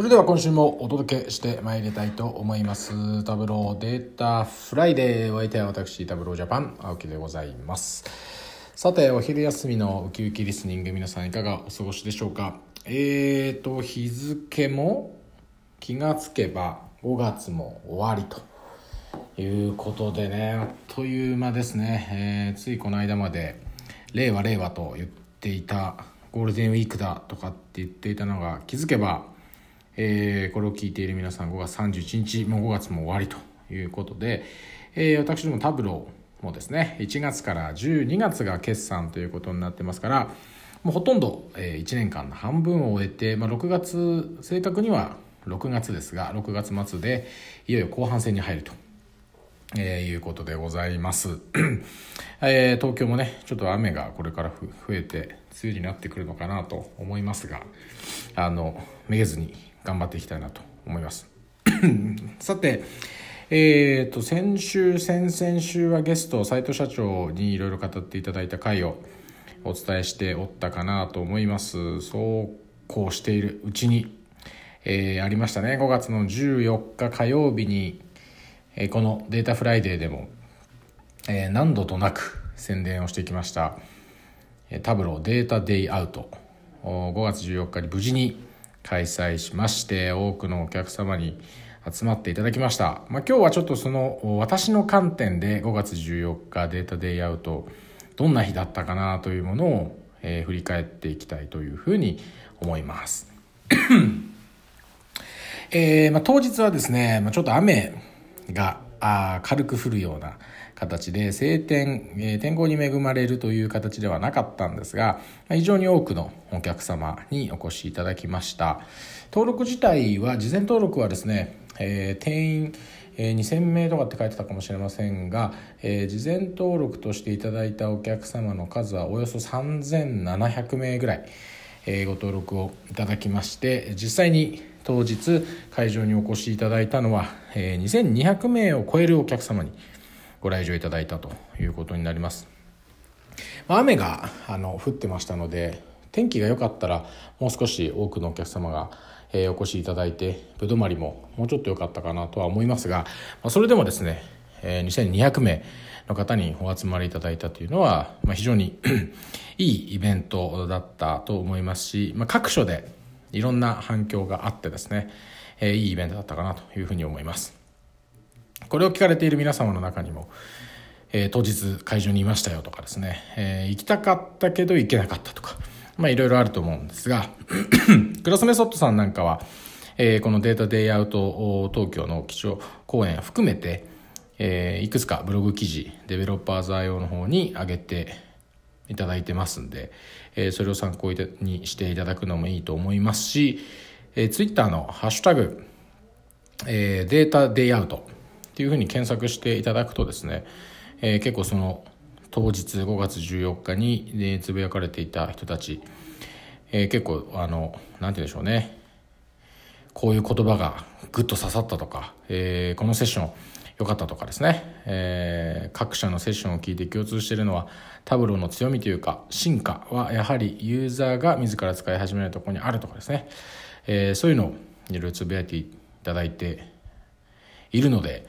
それでは今週もお届けしてまいりたいと思います。 Tableau Data Friday お相手は私 Tableau Japan 青木でございます。さてお昼休みのウキウキリスニング皆さんいかがお過ごしでしょうか？えーと日付も気がつけば5月も終わりということでねあっという間ですね、えー、ついこの間まで令和令和と言っていたゴールデンウィークだとかって言っていたのが気づけばえー、これを聞いている皆さん5月31日もう5月も終わりということで、えー、私どもタブローもですね1月から12月が決算ということになってますからもうほとんど、えー、1年間の半分を終えて、まあ、6月正確には6月ですが6月末でいよいよ後半戦に入ると。えー、いうことでございます、えー、東京もねちょっと雨がこれから増えて梅雨になってくるのかなと思いますがあのめげずに頑張っていきたいなと思います。さてえーと、先週先々週はゲスト斉藤社長にいろいろ語っていただいた回をお伝えしておったかなと思います。そうこうしているうちに、えー、ありましたね。5月の14日火曜日に、えー、この Data Friday でも、えー、何度となく宣伝をしてきました Tableau Data Day Out。5月14日に無事に開催しまして多くのお客様に集まっていただきました、まあ、今日はちょっとその私の観点で5月14日 Data Day Out どんな日だったかなというものを、えー、振り返っていきたいというふうに思います。えーまあ、当日はですね、まあ、ちょっと雨があ軽く降るような形で晴天、えー、天候に恵まれるという形ではなかったんですが非常に多くのお客様にお越しいただきました。登録自体は事前登録はですね、えー、定員え2000名とかって書いてたかもしれませんが、えー、事前登録としていただいたお客様の数はおよそ3700名ぐらい、えー、ご登録をいただきまして実際に当日会場にお越しいただいたのは、え、2200名を超えるお客様にご来場いただいたということになります。雨があの降ってましたので天気が良かったらもう少し多くのお客様が、え、お越しいただいてぶどまりももうちょっと良かったかなとは思いますが、ま、それでもですね、え、2200名の方にお集まりいただいたというのは、ま、非常にいいイベントだったと思いますし、ま、各所でいろんな反響があってですね、えー、いいイベントだったかなというふうに思います。これを聞かれている皆様の中にも、えー、当日会場にいましたよとかですね、えー、行きたかったけど行けなかったとか、まあいろいろあると思うんですが、クロスメソッドさんなんかは、えー、このデータデイアウト東京の基調講演含めて、え、いくつかブログ記事、デベロッパーズ IO の方に上げていただいてますんで、えー、それを参考にしていただくのもいいと思いますし、えー、ツイッターのハッシュタグ、えー、データデイアウトっていうふうに検索していただくとですね、えー、結構その当日5月14日に、ね、つぶやかれていた人たち、えー、結構あのなんて言うんでしょうねこういう言葉がグッと刺さったとか、えー、このセッション良かったとかですね、えー、各社のセッションを聞いて共通しているのはタブローの強みというか進化はやはりユーザーが自ら使い始めるところにあるとかですね、えー、そういうのをいろいろつぶやいていただいているので、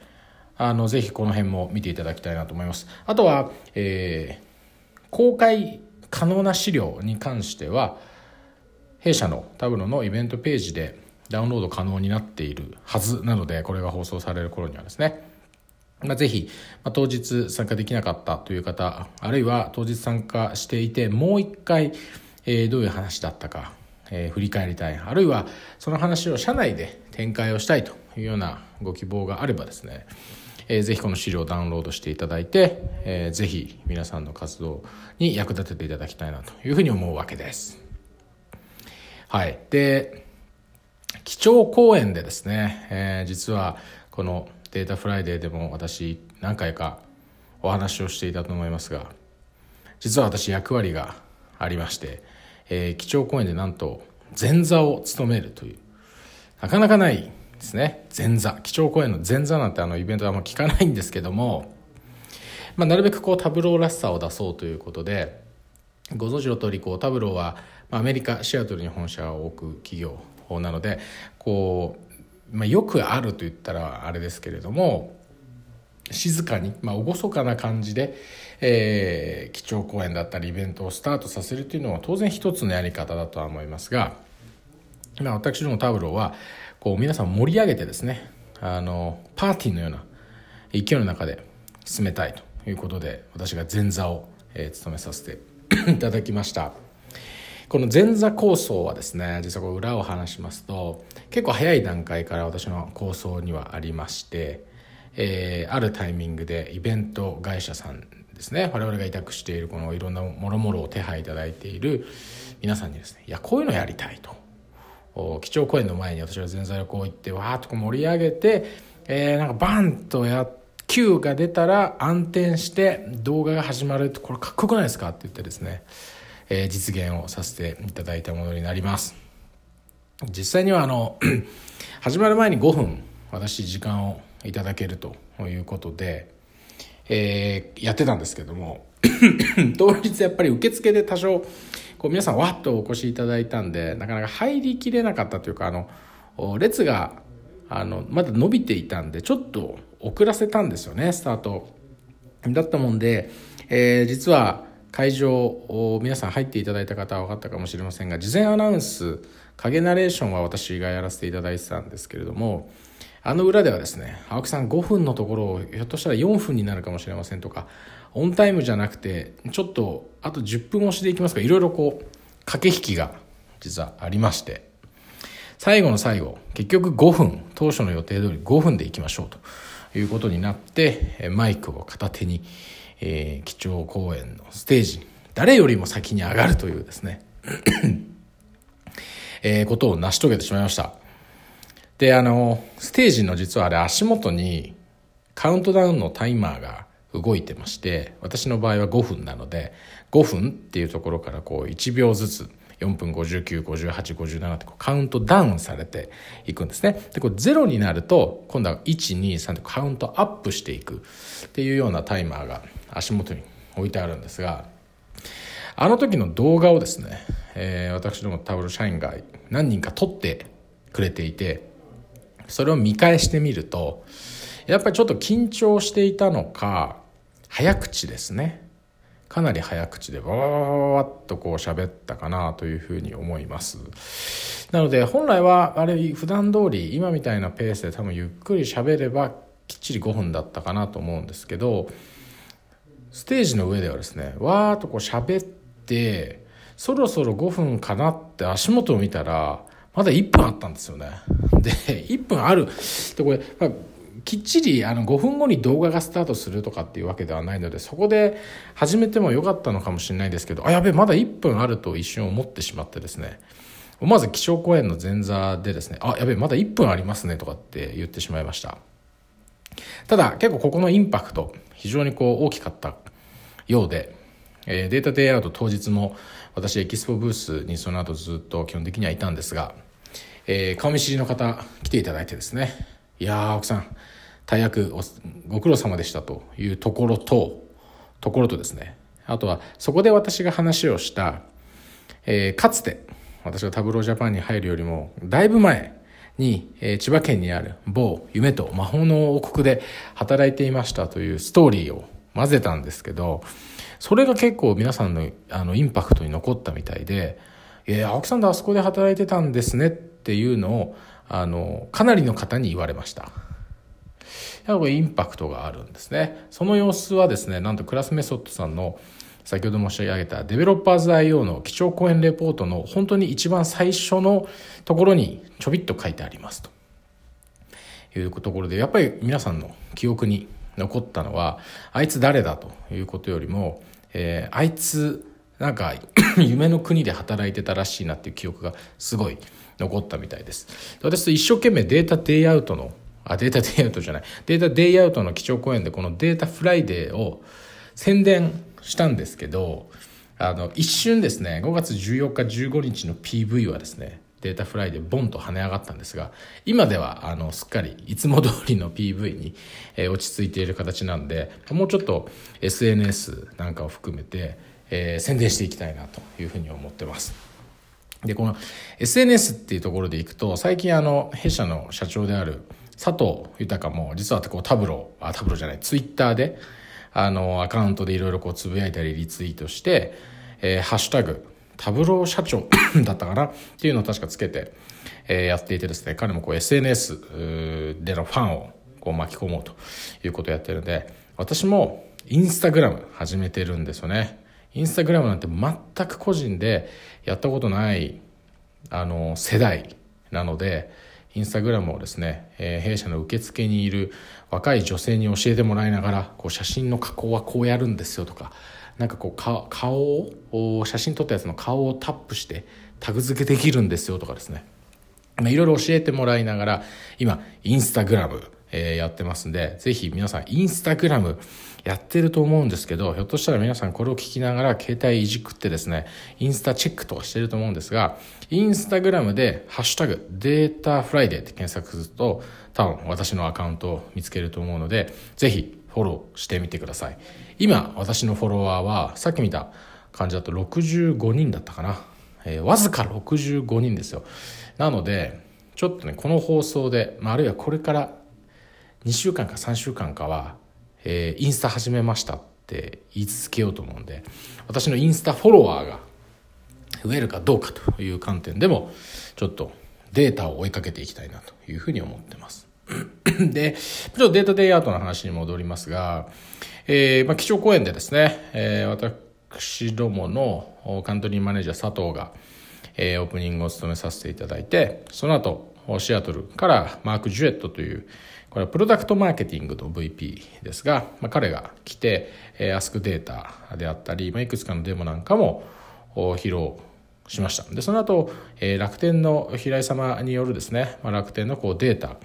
あの、ぜひこの辺も見ていただきたいなと思います。あとは、えー、公開可能な資料に関しては、弊社のタブローのイベントページでダウンロード可能になっているはずなので、これが放送される頃にはですね、まあ、ぜひ、まあ、当日参加できなかったという方、あるいは当日参加していて、もう一回、えー、どういう話だったか、えー、振り返りたい、あるいはその話を社内で展開をしたいというようなご希望があればですね、えー、ぜひこの資料をダウンロードしていただいて、えー、ぜひ皆さんの活動に役立てていただきたいなというふうに思うわけです。はい。で、基調講演でですね、えー、実はこの Data Friday でも私何回かお話をしていたと思いますが、実は私役割がありまして、えー、基調講演でなんと前座を務めるという、なかなかないですね。前座。基調講演の前座なんてあのイベントはあんま聞かないんですけども、まあ、なるべくこう Tableau らしさを出そうということでご存知の通りこう Tableau はアメリカシアトルに本社を置く企業なのでこう、まあ、よくあると言ったらあれですけれども静かに、まあ、厳かな感じで、えー、基調講演だったりイベントをスタートさせるというのは当然一つのやり方だとは思いますが、まあ、私どもタブローはこう皆さん盛り上げてですねあのパーティーのような勢いの中で進めたいということで私が前座を、えー、務めさせて いただきました。この前座構想はですね実はこ裏を話しますと結構早い段階から私の構想にはありまして、えー、あるタイミングでイベント会社さんですね。我々が委託しているこのいろんなもろもろを手配いただいている皆さんにですねいやこういうのやりたいと。基調講演の前に私は前座旅行行ってわーっと盛り上げて、えー、なんかバンとやって Q が出たら暗転して動画が始まるってこれかっこよくないですかって言ってですね、えー、実現をさせていただいたものになります。実際にはあの 始まる前に5分私時間をいただけるということで、えー、やってたんですけども 当日やっぱり受付で多少こう皆さんわっとお越しいただいたんでなかなか入りきれなかったというかあの列があのまだ伸びていたんでちょっと遅らせたんですよねスタート。だったもんで、えー、実は会場皆さん入っていただいた方は分かったかもしれませんが事前アナウンス影ナレーションは私がやらせていただいてたんですけれどもあの裏ではですね青木さん5分のところをひょっとしたら4分になるかもしれませんとかオンタイムじゃなくてちょっとあと10分押しでいきますかいろいろこう駆け引きが実はありまして。最後の最後結局5分当初の予定通り5分でいきましょうということになってマイクを片手に、えー、基調講演のステージに誰よりも先に上がるというですね。えー、ことを成し遂げてしまいました。であのステージの実はあれ足元にカウントダウンのタイマーが動いてまして私の場合は5分なので5分っていうところからこう1秒ずつ4分595857ってこうカウントダウンされていくんですね。でこれ0になると今度は123ってカウントアップしていく。っていうようなタイマーが足元に置いてあるんですがあの時の動画をですね、えー、私どもタオル社員が何人か撮ってくれていてそれを見返してみるとやっぱりちょっと緊張していたのか早口ですね。かなり早口でわわわわっとこう喋ったかなというふうに思います。なので本来はあれ普段通り今みたいなペースで多分ゆっくり喋ればきっちり5分だったかなと思うんですけどステージの上ではですねわーっとこう喋ってそろそろ5分かなって足元を見たらまだ1分あったんですよね。で1分ある。でこれ、まあきっちりあの5分後に動画がスタートするとかっていうわけではないのでそこで始めてもよかったのかもしれないですけどあやべえまだ1分あると一瞬思ってしまってですね。思わず気象公演の前座でですねあやべえまだ1分ありますねとかって言ってしまいました。ただ結構ここのインパクト非常にこう大きかったようで、えー、データデイアウト当日も私エキスポブースにその後ずっと基本的にはいたんですが、えー、顔見知りの方来ていただいてですね。いやー奥さん大役ご苦労様でしたというところとところとですね。あとはそこで私が話をした、えー、かつて私がタブロージャパンに入るよりもだいぶ前に、えー、千葉県にある某夢と魔法の王国で働いていましたというストーリーを混ぜたんですけどそれが結構皆さんのあのインパクトに残ったみたいで「いや青木さんであそこで働いてたんですね」っていうのをあのかなりの方に言われました。やっぱりインパクトがあるんですね。その様子はですね、なんとクラスメソッドさんの先ほど申し上げたデベロッパーズ IO の基調講演レポートの本当に一番最初のところにちょびっと書いてありますというところでやっぱり皆さんの記憶に残ったのはあいつ誰だということよりも、えー、あいつなんか 夢の国で働いてたらしいなっていう記憶がすごい残ったみたいです私と一生懸命 Data Day Out のあ、 Data Day Out じゃない。 Data Day Out の基調講演でこの Data Friday を宣伝したんですけど、あの、一瞬ですね、5月14日15日の PV はですね、 Data Friday でボンと跳ね上がったんですが、今では、あの、すっかりいつも通りの PV に、えー、落ち着いている形なんで、もうちょっと SNS なんかを含めて、えー、宣伝していきたいなというふうに思ってます。で、この SNS っていうところでいくと、最近あの、弊社の社長である佐藤豊も、実はこうタブロー、あ、タブローじゃない、ツイッターで、あの、アカウントでいろいろこうつぶやいたりリツイートして、えー、ハッシュタグ、タブロー社長だったかなっていうのを確かつけて、えー、やっていてですね、彼もこう SNS でのファンをこう巻き込もうということをやってるんで、私もインスタグラム始めてるんですよね。インスタグラムなんて全く個人でやったことないあの世代なのでインスタグラムをですね、えー、弊社の受付にいる若い女性に教えてもらいながらこう写真の加工はこうやるんですよとかなんかこう顔を写真撮ったやつの顔をタップしてタグ付けできるんですよとかですね。いろいろ教えてもらいながら今インスタグラムえ、やってますんで、ぜひ皆さんインスタグラムやってると思うんですけど、ひょっとしたら皆さんこれを聞きながら携帯いじくってですね、インスタチェックとかしてると思うんですが、インスタグラムでハッシュタグデータフライデーって検索すると、多分私のアカウントを見つけると思うので、ぜひフォローしてみてください。今、私のフォロワーは、さっき見た感じだと65人だったかな。えー、わずか65人ですよ。なので、ちょっとね、この放送で、まあ、あるいはこれから2週間か3週間かは、えー、インスタ始めましたって言い続けようと思うんで私のインスタフォロワーが増えるかどうかという観点でもちょっとデータを追いかけていきたいなというふうに思ってます。で、ちょっとデータデイアートの話に戻りますが、えー、まあ、基調講演でですね、えー、私どものカントリーマネージャー佐藤が、えー、オープニングを務めさせていただいて、その後、シアトルからマーク・ジュエットという、これはプロダクトマーケティングの VP ですが、まあ、彼が来て、えー、アスクデータであったり、まあ、いくつかのデモなんかも披露しました。で、その後、えー、楽天の平井様によるですね、まあ、楽天のこうデータ、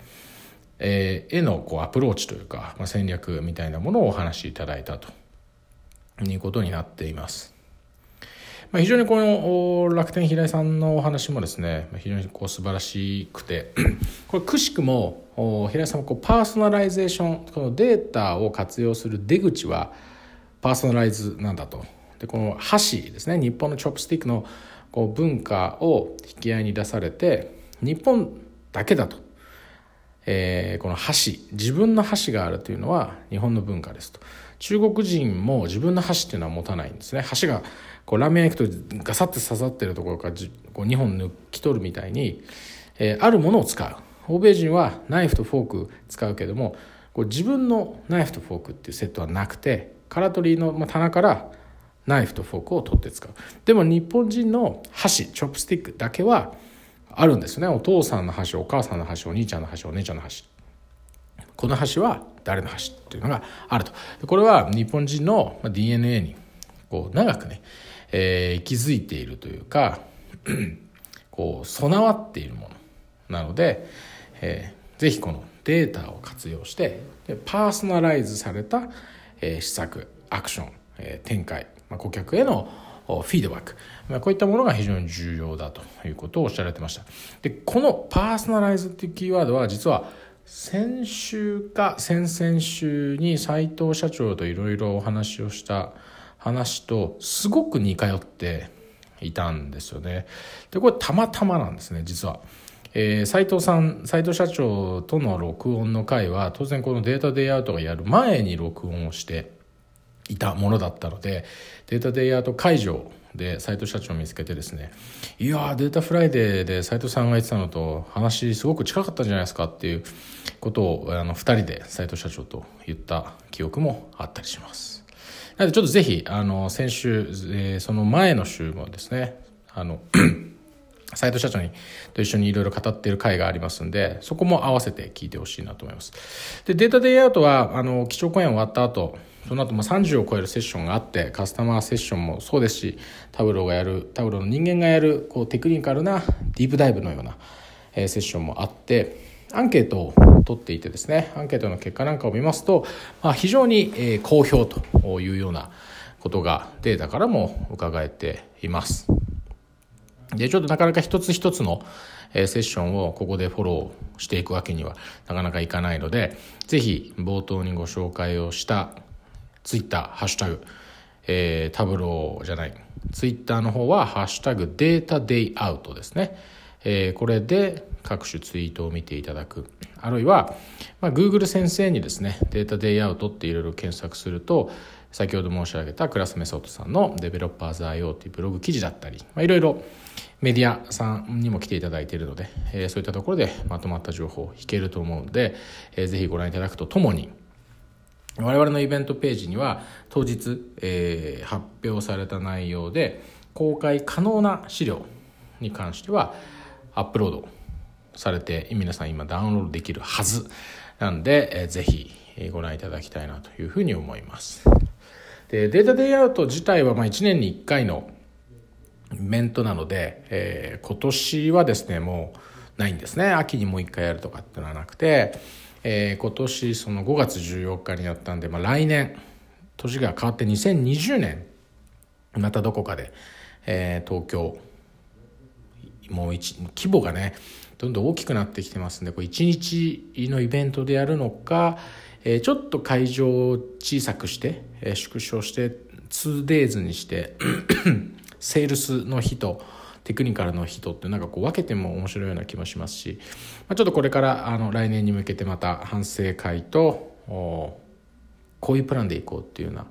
えー、へのこうアプローチというか、まあ、戦略みたいなものをお話しいただいたと。いうことになっています。まあ、非常にこの楽天平井さんのお話もですね非常にこう素晴らしくて これくしくも平井さんもこうパーソナライゼーションこのデータを活用する出口はパーソナライズなんだと。でこの箸ですね日本の chopstick のこう文化を引き合いに出されて日本だけだと、えー、この箸自分の箸があるというのは日本の文化ですと。中国人も自分の箸っていうのは持たないんですね。箸がこうラーメン屋行くとガサッて刺さってるところからこう2本抜き取るみたいに、えー、あるものを使う。欧米人はナイフとフォーク使うけどもこう自分のナイフとフォークっていうセットはなくて空取りの棚からナイフとフォークを取って使う。でも日本人の箸チョップスティックだけはあるんですね。お父さんの箸お母さんの箸お兄ちゃんの箸お姉ちゃんの箸この箸は誰の箸っていうのがあると。これは日本人の DNA にこう長くねえー、息づいているというか こう備わっているものなので、えー、ぜひこのデータを活用してパーソナライズされた、えー、施策アクション、えー、展開、まあ、顧客へのフィードバック、まあ、こういったものが非常に重要だということをおっしゃられてましたでこのパーソナライズっていうキーワードは実は先週か先々週に斉藤社長といろいろお話をした話とすごく似通っていたんですよね。で、これたまたまなんですね、実は。えー、斉藤さん、斉藤社長との録音の回は、当然このデータデイアウトがやる前に録音をしていたものだったので、データデイアウト会場で斉藤社長を見つけてですね、いやー、 Data Friday で斉藤さんが言ってたのと話すごく近かったんじゃないですかっていうことを、あの、二人で斉藤社長と言った記憶もあったりします。なのでちょっとぜひ、あの、先週、えー、その前の週もですね、あの、斉藤社長にと一緒にいろいろ語っている回がありますんで、そこも合わせて聞いてほしいなと思います。で、 Data Day Out は、あの、基調講演終わった後、その後も30を超えるセッションがあって、カスタマーセッションもそうですし、タブローがやる、タブローの人間がやる、こう、テクニカルなディープダイブのような、えー、セッションもあって、アンケートを取っていてですね、アンケートの結果なんかを見ますと、まあ、非常に、えー、好評というようなことがデータからも伺えています。で、ちょっとなかなか一つ一つの、えー、セッションをここでフォローしていくわけにはなかなかいかないので、ぜひ冒頭にご紹介をしたツイッター、ハッシュタグ、えー、 Tableau じゃない。ツイッターの方は「ハッシュタグ Data Day Out」ですね、えー、これで各種ツイートを見ていただく。あるいは、まあ、Google 先生にですね Data Day Out っていろいろ検索すると先ほど申し上げたクラスメソッドさんのデベロッパーズ IO というブログ記事だったり、まあ、いろいろメディアさんにも来ていただいているので、えー、そういったところでまとまった情報を引けると思うので、えー、ぜひご覧いただくとともに我々のイベントページには当日、えー、発表された内容で公開可能な資料に関してはアップロードされて皆さん今ダウンロードできるはず。なんで、えー、ぜひご覧いただきたいなというふうに思います。でデータデイアウト自体はまあ1年に1回のイベントなので、えー、今年はですねもうないんですね。秋にもう1回やるとかっていうのはなくて、えー、今年その5月14日にやったんで、まあ、来年年が変わって2020年またどこかで、えー、東京もう一規模がねどんどん大きくなってきてますんでこれ1日のイベントでやるのか、えー、ちょっと会場を小さくして、えー、縮小して 2days にして セールスの日とテクニカルの人ってなんかこう分けても面白いような気もしますし、まあ、ちょっとこれからあの来年に向けてまた反省会とこういうプランでいこうっていうような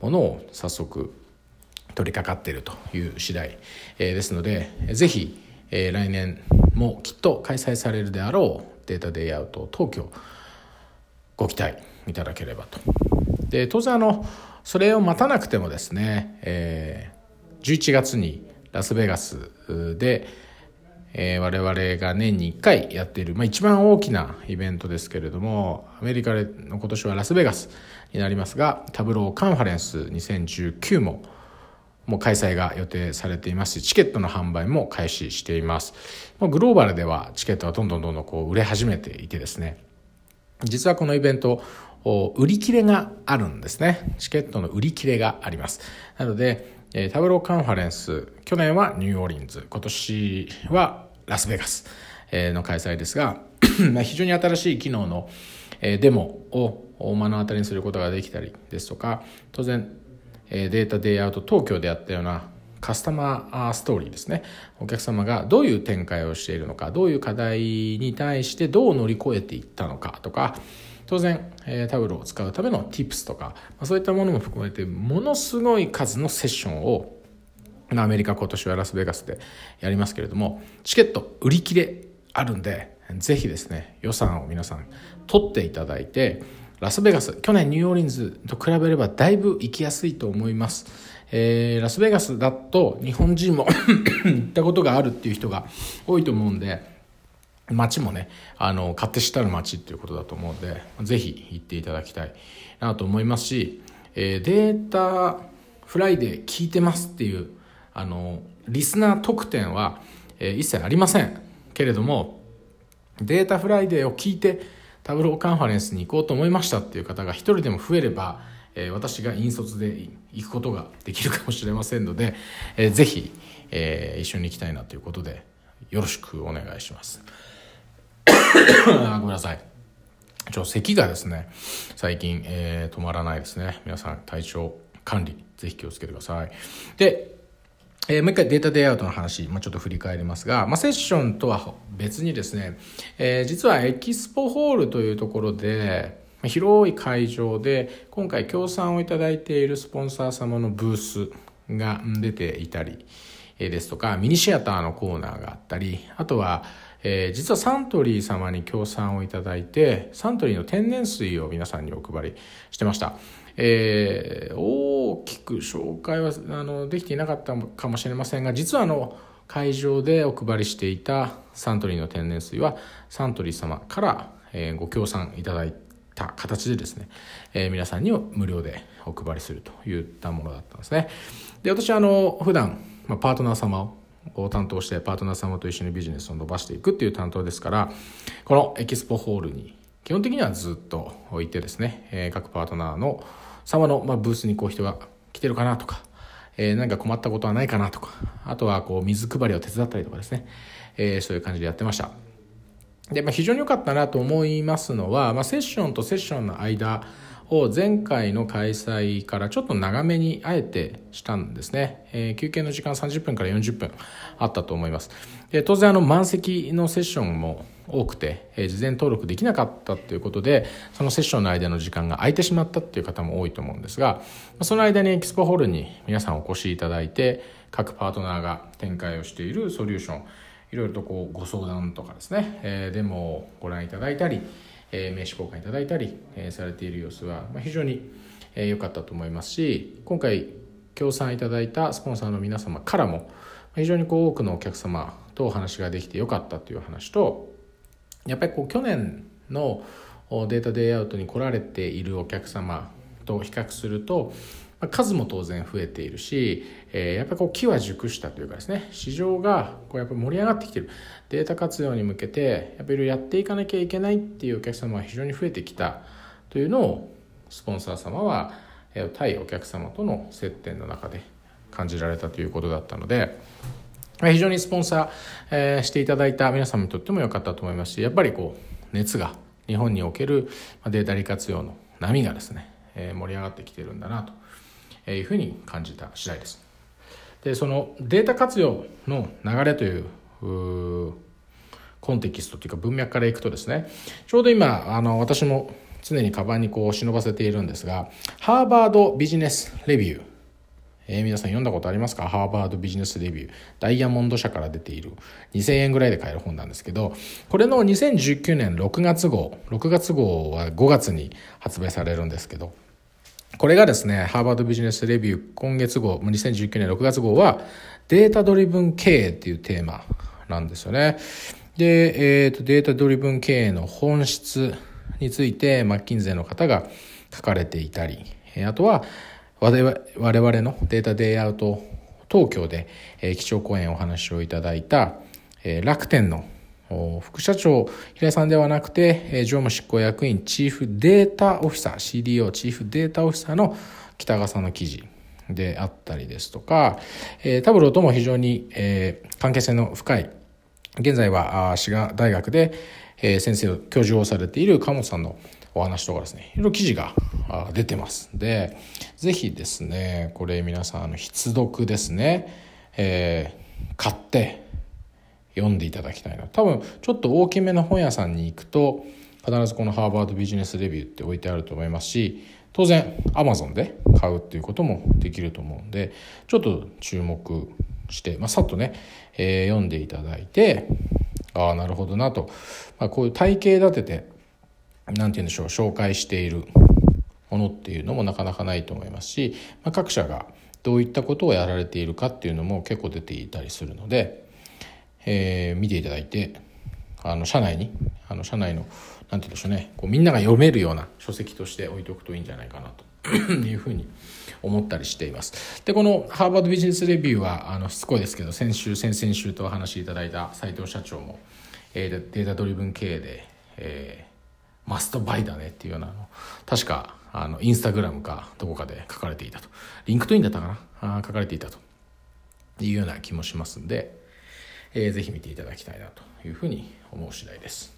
ものを早速取り掛かっているという次第、えー、ですのでぜひ、えー、来年もきっと開催されるであろうデータデイアウト東京ご期待いただければと。で当然あのそれを待たなくてもですね、えー、11月にラスベガスで、えー、我々が年に1回やっている、まあ、一番大きなイベントですけれどもアメリカでの今年はラスベガスになりますがタブローカンファレンス2019ももう開催が予定されていますしチケットの販売も開始しています。もうグローバルではチケットはどんどんどんどんこう売れ始めていてですね。実はこのイベント売り切れがあるんですね。チケットの売り切れがあります。なのでえタブローカンファレンス、去年はニューオーリンズ、今年はラスベガス、えの開催ですが、非常に新しい機能の、えデモを目の当たりにすることができたりですとか、当然、えデータデイアウト東京であったようなカスタマーストーリーですね。お客様がどういう展開をしているのか、どういう課題に対してどう乗り越えていったのかとか、当然、え、タブロを使うための Tips とか、ま、そういったものも含めてものすごい数のセッションをアメリカ今年はラスベガスでやりますけれどもチケット売り切れあるんでぜひですね予算を皆さん取っていただいてラスベガス去年ニューオーリンズと比べればだいぶ行きやすいと思います、えー、ラスベガスだと日本人も 行ったことがあるっていう人が多いと思うんで街もね、あの、勝手知ったる街っていうことだと思うので、ぜひ行っていただきたいなと思いますし、えー、 Data Friday 聞いてますっていう、あの、リスナー特典は、えー、一切ありません。けれども、 Data Friday を聞いて、 Tableau Conference に行こうと思いましたっていう方が一人でも増えれば、えー、私が引率で行くことができるかもしれませんので、えー、ぜひ、えー、一緒に行きたいなということで、よろしくお願いします。ごめんなさい。ちょ、咳がですね、最近、えー、止まらないですね。皆さん、体調管理、ぜひ気をつけてください。で、えー、もう一回データデイアウトの話、まあ、ちょっと振り返りますが、まあ、セッションとは別にですね、えー、実はエキスポホールというところで、広い会場で今回協賛をいただいているスポンサー様のブースが出ていたりですとかミニシアターのコーナーがあったりあとはえー、実はサントリー様に協賛をいただいて、サントリーの天然水を皆さんにお配りしてました。えー、大きく紹介はあのできていなかったかもしれませんが、実はあの、会場でお配りしていたサントリーの天然水は、サントリー様から、えー、ご協賛いただいた形でですね、えー、皆さんに無料でお配りするといったものだったんですね。で、私はあの、普段、まあ、パートナー様をを担当してパートナー様と一緒にビジネスを伸ばしていくっていう担当ですからこのエキスポホールに基本的にはずっと置いてですね、え、各パートナーの様の、ま、ブースにこう人が来てるかなとか、えー、何か困ったことはないかなとかあとはこう水配りを手伝ったりとかですね、え、そういう感じでやってました。で、まあ、非常に良かったなと思いますのは、まあ、セッションとセッションの間を前回の開催からちょっと長めにあえてしたんですね、えー、休憩の時間30分から40分あったと思います。で当然あの満席のセッションも多くて、えー、事前登録できなかったということでそのセッションの間の時間が空いてしまったっていう方も多いと思うんですがその間にエキスポホールに皆さんお越しいただいて各パートナーが展開をしているソリューションいろいろとこうご相談とかですね、えー、デモをご覧いただいたり、え、名刺交換いただいたり、え、されている様子は、ま、非常に良、えー、かったと思いますし今回協賛いただいたスポンサーの皆様からも非常にこう多くのお客様とお話ができてよかったという話とやっぱりこう去年のデータデイアウトに来られているお客様と比較するとま数も当然増えているし、えー、やっぱりこう木は熟したというかですね市場がこうやっぱり盛り上がってきてる。データ活用に向けてやっぱりやっていかなきゃいけないっていうお客様は非常に増えてきたというのをスポンサー様はえ対お客様との接点の中で感じられたということだったので非常にスポンサー、していただいた皆様にとっても良かったと思いますしやっぱりこう熱が日本におけるデータ利活用の波がですね、盛り上がってきてるんだなというふうに感じた次第です。でそのデータ活用の流れというコンテキストというか文脈からいくとですねちょうど今あの私も常にカバンにこう忍ばせているんですがハーバードビジネスレビューえー、皆さん読んだことありますか？ハーバードビジネスレビュー。ダイヤモンド社から出ている2000円ぐらいで買える本なんですけど、これの2019年6月号、6月号は5月に発売されるんですけど、これがですね、 Harvard Business Review 今月号、2019年6月号は、データドリブン経営っていうテーマなんですよね。で、えっ、ー、と、データドリブン経営の本質について、マッキンゼの方が書かれていたり、あとは、我々の Data Day Out 東京で、基調講演お話をいただいた、楽天の副社長平井さんではなくて常務執行役員チーフデータオフィサー CDO チーフデータオフィサーの北川さんの記事であったりですとか、えー、タブローとも非常に、えー、関係性の深い現在は滋賀大学で、先生を教授をされている鴨さんのお話とかですねいろいろ記事が出てます。でぜひですねこれ皆さん必読ですね、えー、買って読んでいただきたいな。多分ちょっと大きめの本屋さんに行くと必ずこのハーバードビジネスレビューって置いてあると思いますし当然アマゾンで買うっていうこともできると思うんでちょっと注目して、まあ、さっとね、えー、読んでいただいてああなるほどなと、まあ、こういう体系立てて何て言うんでしょう紹介しているものっていうのもなかなかないと思いますし、まあ、各社がどういったことをやられているかっていうのも結構出ていたりするのでえー、見ていただいてあの社内にあの社内の何て言うんでしょうねこうみんなが読めるような書籍として置いておくといいんじゃないかなと いうふうに思ったりしています。でこのハーバードビジネスレビューはあのしつこいですけど先週先々週とお話しいただいた斉藤社長も、えー、データドリブン経営で、えー、 must buy だねっていうような確かあのインスタグラムかどこかで書かれていたと。 LinkedIn だったかな？あ書かれていたと。いうような気もしますんでえー、ぜひ見ていただきたいなというふうに思う次第です。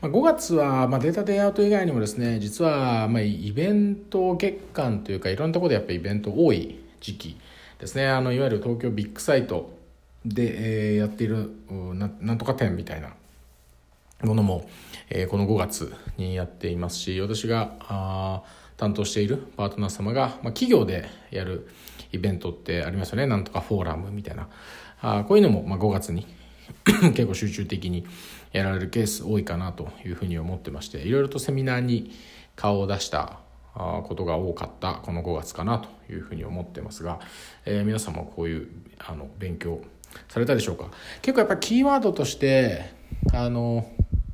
ま、5月は、ま、 Data Day Out 以外にもですね実は、ま、イベント月間というかいろんなところでやっぱりイベント多い時期ですね。あのいわゆる東京ビッグサイトで、え、やっているなんとか展みたいなものも、え、この5月にやっていますし私が担当しているパートナー様が、ま、企業でやるイベントってありますよね。なんとかフォーラムみたいな。あこういうのもま5月に 結構集中的にやられるケース多いかなというふうに思ってましていろいろとセミナーに顔を出したことが多かったこの5月かなというふうに思ってますが、えー、皆さんもこういうあの勉強されたでしょうか？結構やっぱキーワードとしてあの、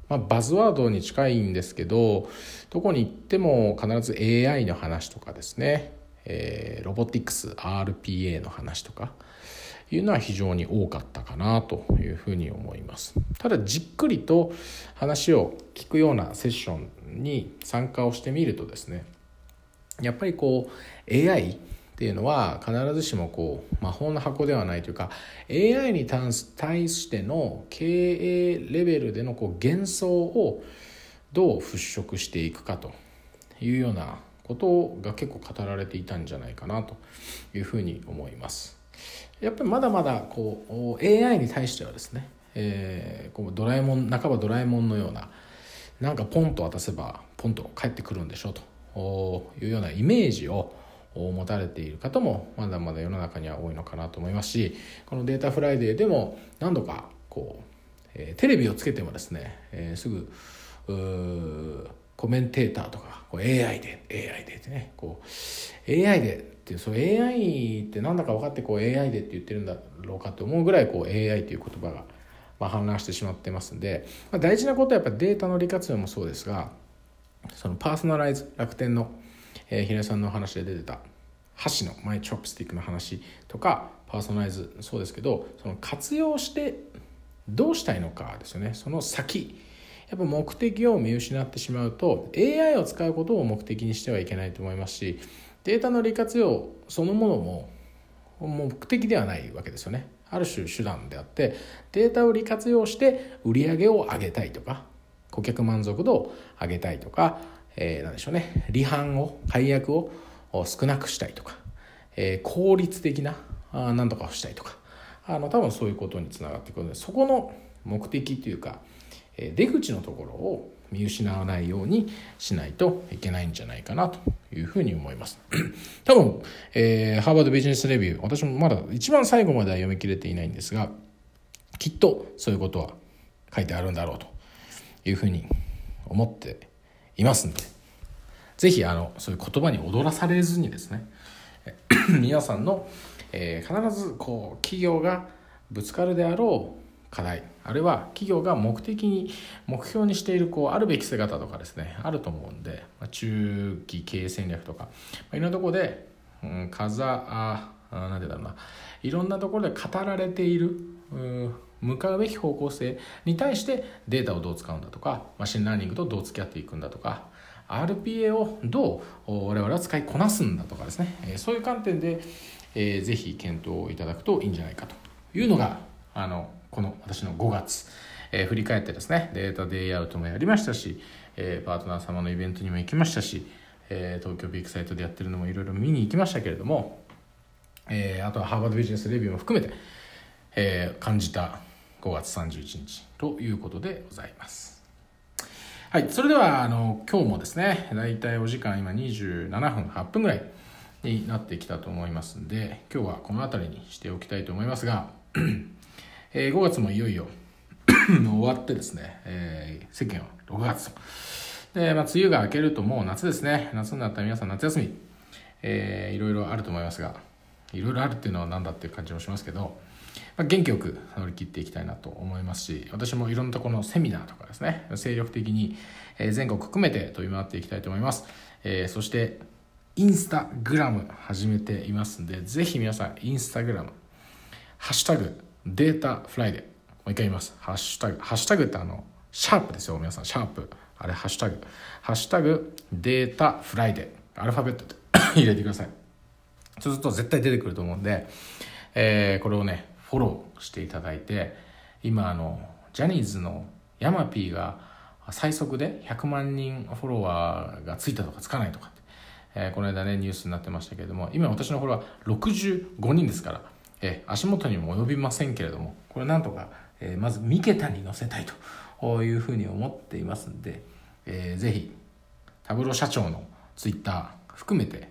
まあ、バズワードに近いんですけどどこに行っても必ず AI の話とかですね、えー、ロボティクス RPA の話とかいうのは非常に多かったかなというふうに思います。ただじっくりと話を聞くようなセッションに参加をしてみるとですねやっぱりこう AI っていうのは必ずしもこう魔法の箱ではないというか AI に対しての経営レベルでのこう幻想をどう払拭していくかというようなことが結構語られていたんじゃないかなというふうに思います。やっぱりまだまだこう AI に対してはですね、えー、こうドラえもん半ばドラえもんのようななんかポンと渡せばポンと帰ってくるんでしょうというようなイメージを持たれている方もまだまだ世の中には多いのかなと思いますしこの Data Friday でも何度かこう、えー、テレビをつけてもですね、えー、すぐコメンテーターとかこう AI で AI でってねこう AI でってそう AI ってなんだか分かってこう AI でって言ってるんだろうかと思うぐらいこう AI という言葉がまあ氾濫してしまってますんで、まあ、大事なことはやっぱデータの利活用もそうですがそのパーソナライズ楽天の、えー、平井さんのお話で出てた箸のマイチョップスティックの話とかパーソナライズそうですけどその活用してどうしたいのかですよね。その先。やっぱ目的を見失ってしまうと AI を使うことを目的にしてはいけないと思いますしデータの利活用そのものも目的ではないわけですよね。ある種手段であってデータを利活用して売り上げを上げたいとか顧客満足度を上げたいとか、えー、何でしょうね。離反を解約を少なくしたいとか、えー、効率的なあ何とかをしたいとか。あの多分そういうことにつながってくるのでそこの目的というか出口のところを見失わないようにしないといけないんじゃないかなというふうに思います。多分、えー、ハーバードビジネスレビュー、私もまだ一番最後までは読み切れていないんですが、きっとそういうことは書いてあるんだろうというふうに思っていますんで、ぜひあのそういう言葉に踊らされずにですね、皆さんの、えー、必ずこう企業がぶつかるであろう課題あるいは企業が目的に目標にしているこうあるべき姿とかですねあると思うんで、中期経営戦略とか、まあ、いろんなところで、うん、風あなんでだろうないろんなところで語られている向かうべき方向性に対してデータをどう使うんだとか machine learning とどう付き合っていくんだとか RPA をどう我々は使いこなすんだとかですねそういう観点で、えー、ぜひ検討いただくといいんじゃないかというのがあのこの私の5月、えー、振り返ってですね Data Day Out もやりましたし、えー、パートナー様のイベントにも行きましたし、えー、東京ビッグサイトでやってるのもいろいろ見に行きましたけれども、えー、あとはハーバードビジネスレビューも含めて、えー、感じた5月31日ということでございます。はい。それでは、あの、今日もですね、だいたいお時間今27分、8分ぐらいになってきたと思いますんで、今日はこの辺りにしておきたいと思いますが、えー、5月もいよいよ 終わってですね、えー、世間は6月とで、まあ、梅雨が明けるともう夏ですね。夏になったら皆さん夏休み、えー、いろいろあると思いますが、いろいろあるっていうのは何だっていう感じもしますけど、まあ、元気よく乗り切っていきたいなと思いますし、私もいろんなところのセミナーとかですね、精力的に全国含めて飛び回っていきたいと思います。えー、そして、インスタグラム始めていますんで、ぜひ皆さん、インスタグラム、ハッシュタグ、データフライデー。もう一回言います。ハッシュタグ。ハッシュタグってあの、シャープですよ、皆さん。シャープ。あれ、ハッシュタグ。ハッシュタグ、データフライデー。アルファベットで 入れてください。そうすると絶対出てくると思うんで、えー、これをね、フォローしていただいて、今、あの、ジャニーズのヤマピーが最速で100万人フォロワーがついたとかつかないとかって、えー、この間ね、ニュースになってましたけれども、今私のフォロワー65人ですから、え足元にも及びませんけれどもこれなんとか、えまず三桁に乗せたいというふうに思っていますんで、えー、ぜひ Tableau 社長のツイッター含めて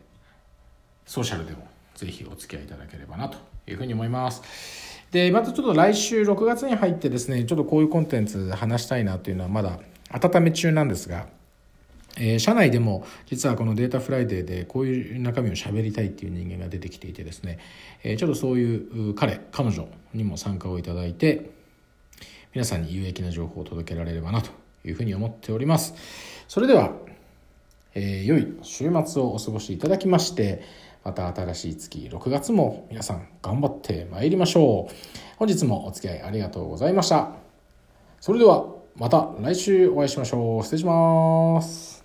ソーシャルでもぜひお付き合いいただければなというふうに思います。で、またちょっと来週6月に入ってですね、ちょっとこういうコンテンツ話したいなというのはまだ温め中なんですが、えー、社内でも実はこの Data Friday でこういう中身を喋りたいっていう人間が出てきていてですね、えー、ちょっとそういう彼彼女にも参加をいただいて皆さんに有益な情報を届けられればなというふうに思っております。それでは、えー、良い週末をお過ごしいただきましてまた新しい月6月も皆さん頑張ってまいりましょう。本日もお付き合いありがとうございました。それではまた来週お会いしましょう。失礼します。